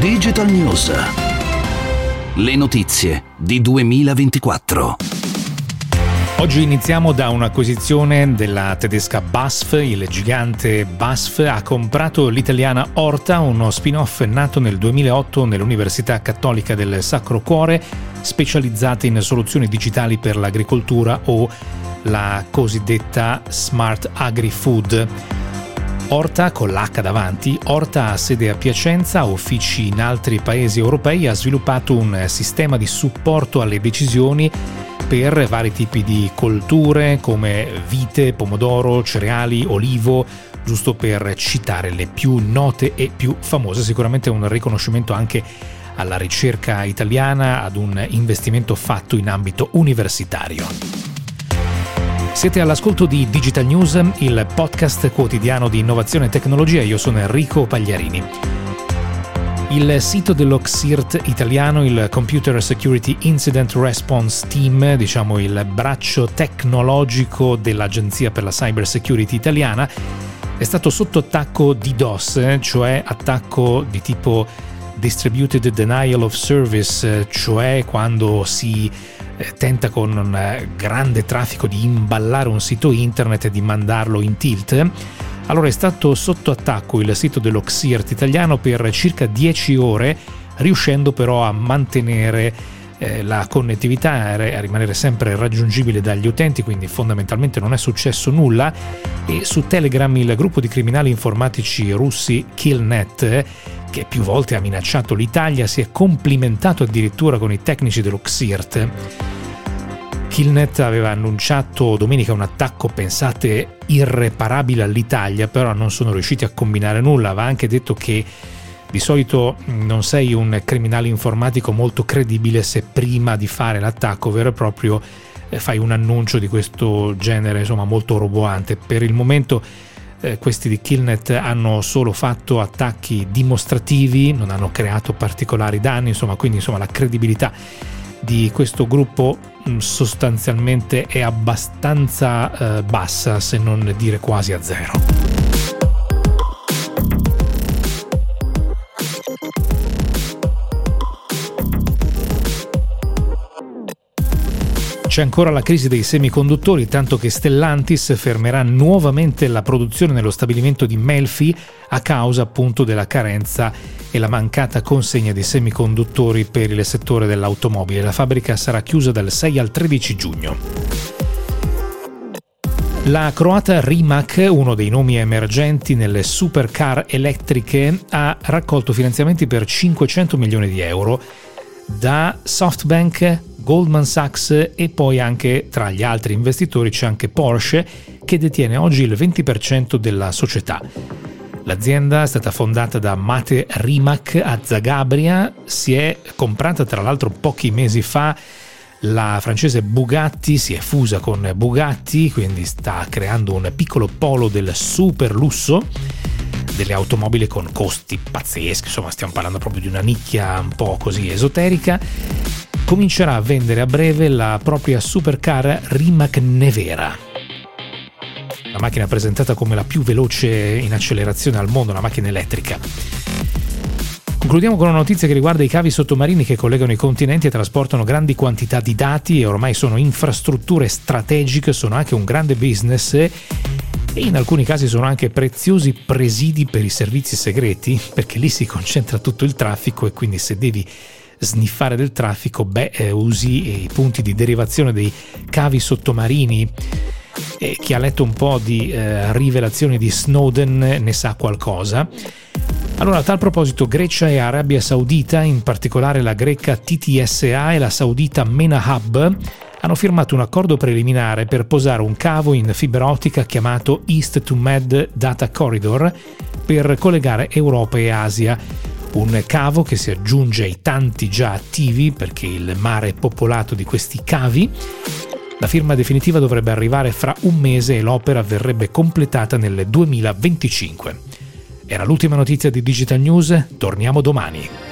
Digital News. Le notizie di 2024. Oggi iniziamo da un'acquisizione della tedesca BASF. Il gigante BASF ha comprato l'italiana Orta, uno spin-off nato nel 2008 nell'Università Cattolica del Sacro Cuore, specializzata in soluzioni digitali per l'agricoltura o la cosiddetta Smart Agri-Food. Orta, con l'H davanti, Orta ha sede a Piacenza, uffici in altri paesi europei, ha sviluppato un sistema di supporto alle decisioni per vari tipi di colture come vite, pomodoro, cereali, olivo, giusto per citare le più note e più famose. Sicuramente un riconoscimento anche alla ricerca italiana, ad un investimento fatto in ambito universitario. Siete all'ascolto di Digital News, il podcast quotidiano di innovazione e tecnologia. Io sono Enrico Pagliarini. Il sito dello XIRT italiano, il Computer Security Incident Response Team, diciamo il braccio tecnologico dell'Agenzia per la Cyber Security italiana, è stato sotto attacco di DOS, cioè attacco di tipo Distributed Denial of Service, cioè quando si eh, tenta con un eh, grande traffico di imballare un sito internet e di mandarlo in tilt. Allora è stato sotto attacco il sito dello XIRT italiano per circa 10 ore, riuscendo però a mantenere eh, la connettività a rimanere sempre raggiungibile dagli utenti, quindi fondamentalmente non è successo nulla. E su Telegram il gruppo di criminali informatici russi Killnet, che più volte ha minacciato l'Italia, si è complimentato addirittura con i tecnici dello XIRT. Killnet aveva annunciato domenica un attacco, pensate, irreparabile all'Italia, però non sono riusciti a combinare nulla. Aveva anche detto che di solito non sei un criminale informatico molto credibile se prima di fare l'attacco vero e proprio eh, fai un annuncio di questo genere, insomma, molto roboante. Per il momento eh, questi di Killnet hanno solo fatto attacchi dimostrativi, non hanno creato particolari danni, insomma, quindi insomma, la credibilità di questo gruppo mm, sostanzialmente è abbastanza eh, bassa, se non dire quasi a zero. C'è ancora la crisi dei semiconduttori, tanto che Stellantis fermerà nuovamente la produzione nello stabilimento di Melfi a causa appunto della carenza e la mancata consegna di semiconduttori per il settore dell'automobile. La fabbrica sarà chiusa dal 6 al 13 giugno. La croata Rimac, uno dei nomi emergenti nelle supercar elettriche, ha raccolto finanziamenti per 500 milioni di euro da SoftBank, Goldman Sachs e poi anche tra gli altri investitori c'è anche Porsche che detiene oggi il 20% della società. L'azienda è stata fondata da Mate Rimac a Zagabria, si è comprata tra l'altro pochi mesi fa la francese Bugatti, si è fusa con Bugatti, quindi sta creando un piccolo polo del super lusso delle automobili con costi pazzeschi, insomma stiamo parlando proprio di una nicchia un po' così esoterica, comincerà a vendere a breve la propria supercar Rimac Nevera. La macchina presentata come la più veloce in accelerazione al mondo, una macchina elettrica. Concludiamo con una notizia che riguarda i cavi sottomarini che collegano i continenti e trasportano grandi quantità di dati e ormai sono infrastrutture strategiche, sono anche un grande business e in alcuni casi sono anche preziosi presidi per i servizi segreti, perché lì si concentra tutto il traffico e quindi se devi sniffare del traffico, beh, eh, usi i punti di derivazione dei cavi sottomarini. E chi ha letto un po' di eh, rivelazioni di Snowden ne sa qualcosa. Allora, a tal proposito, Grecia e Arabia Saudita, in particolare la greca TTSA e la saudita MENA Hub, hanno firmato un accordo preliminare per posare un cavo in fibra ottica chiamato East to Med Data Corridor per collegare Europa e Asia. Un cavo che si aggiunge ai tanti già attivi perché il mare è popolato di questi cavi. La firma definitiva dovrebbe arrivare fra un mese e l'opera verrebbe completata nel 2025. Era l'ultima notizia di Digital News, torniamo domani.